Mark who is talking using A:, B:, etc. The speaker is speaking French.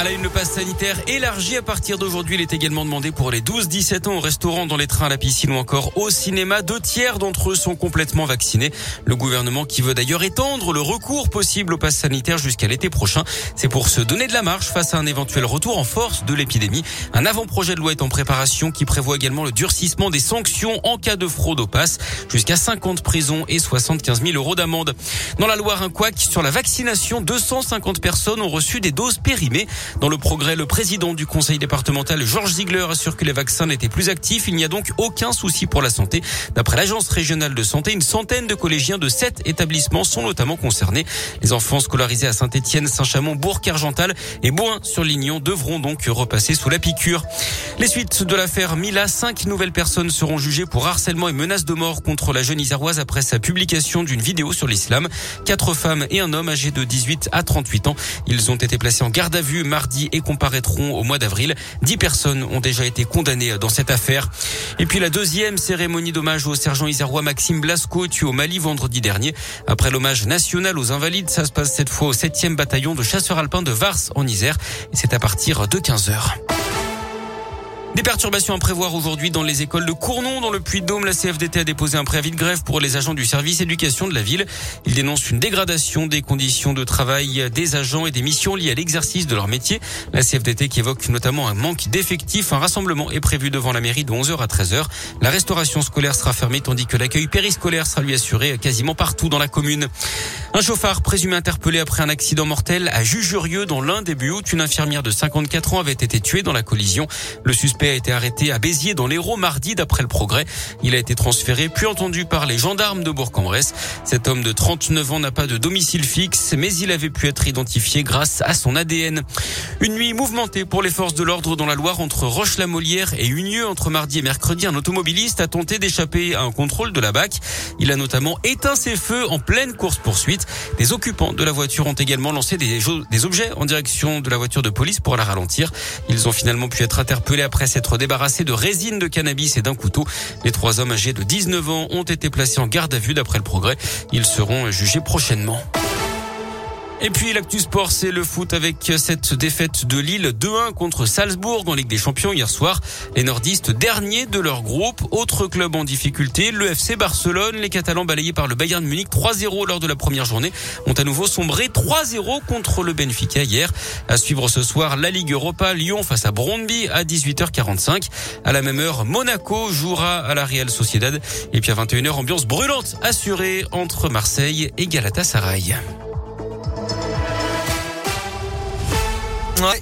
A: À la une, le pass sanitaire élargi à partir d'aujourd'hui. Il est également demandé pour les 12-17 ans au restaurant, dans les trains, à la piscine ou encore au cinéma. Deux tiers d'entre eux sont complètement vaccinés. Le gouvernement qui veut d'ailleurs étendre le recours possible au pass sanitaire jusqu'à l'été prochain. C'est pour se donner de la marge face à un éventuel retour en force de l'épidémie. Un avant-projet de loi est en préparation qui prévoit également le durcissement des sanctions en cas de fraude au pass. Jusqu'à 50 prisons et 75 000 euros d'amende. Dans la Loire, un couac sur la vaccination. 250 personnes ont reçu des doses périmées. Dans le progrès, le président du conseil départemental, Georges Ziegler, assure que les vaccins n'étaient plus actifs. Il n'y a donc aucun souci pour la santé. D'après l'agence régionale de santé, une centaine de collégiens de sept établissements sont notamment concernés. Les enfants scolarisés à Saint-Etienne, Saint-Chamond, Bourg-Argental et Boin-sur-Lignon devront donc repasser sous la piqûre. Les suites de l'affaire Mila, cinq nouvelles personnes seront jugées pour harcèlement et menaces de mort contre la jeune Isaroise après sa publication d'une vidéo sur l'islam. Quatre femmes et un homme âgés de 18 à 38 ans. Ils ont été placés en garde à vue mardi et comparaîtront au mois d'avril. Dix personnes ont déjà été condamnées dans cette affaire. Et puis la deuxième cérémonie d'hommage au sergent isérois Maxime Blasco, tué au Mali vendredi dernier. Après l'hommage national aux invalides, ça se passe cette fois au 7e bataillon de chasseurs alpins de Vars en Isère. C'est à partir de 15 heures. Des perturbations à prévoir aujourd'hui dans les écoles de Cournon, dans le Puy-de-Dôme. La CFDT a déposé un préavis de grève pour les agents du service éducation de la ville. Ils dénoncent une dégradation des conditions de travail des agents et des missions liées à l'exercice de leur métier. La CFDT qui évoque notamment un manque d'effectifs. Un rassemblement est prévu devant la mairie de 11h à 13h. La restauration scolaire sera fermée tandis que l'accueil périscolaire sera lui assuré quasiment partout dans la commune. Un chauffard présumé interpellé après un accident mortel à Jujurieux dans l'un des buts. Une infirmière de 54 ans avait été tuée dans la collision. Le suspect a été arrêté à Béziers dans l'Hérault mardi d'après le progrès. Il a été transféré puis entendu par les gendarmes de Bourg-en-Bresse. Cet homme de 39 ans n'a pas de domicile fixe, mais il avait pu être identifié grâce à son ADN. Une nuit mouvementée pour les forces de l'ordre dans la Loire entre Roche-la-Molière et Unieux entre mardi et mercredi. Un automobiliste a tenté d'échapper à un contrôle de la BAC. Il a notamment éteint ses feux en pleine course-poursuite. Des occupants de la voiture ont également lancé des, des objets en direction de la voiture de police pour la ralentir. Ils ont finalement pu être interpellés après s'être débarrassés de résine de cannabis et d'un couteau. Les trois hommes âgés de 19 ans ont été placés en garde à vue d'après le progrès. Ils seront jugés prochainement. Et puis l'actu sport, c'est le foot avec cette défaite de Lille 2-1 contre Salzbourg en Ligue des Champions hier soir. Les nordistes derniers de leur groupe. Autre club en difficulté, le FC Barcelone. Les Catalans balayés par le Bayern Munich 3-0 lors de la première journée ont à nouveau sombré 3-0 contre le Benfica hier. À suivre ce soir la Ligue Europa, Lyon face à Brondby à 18h45. À la même heure, Monaco jouera à la Real Sociedad. Et puis à 21h, ambiance brûlante assurée entre Marseille et Galatasaray.
B: Ouais,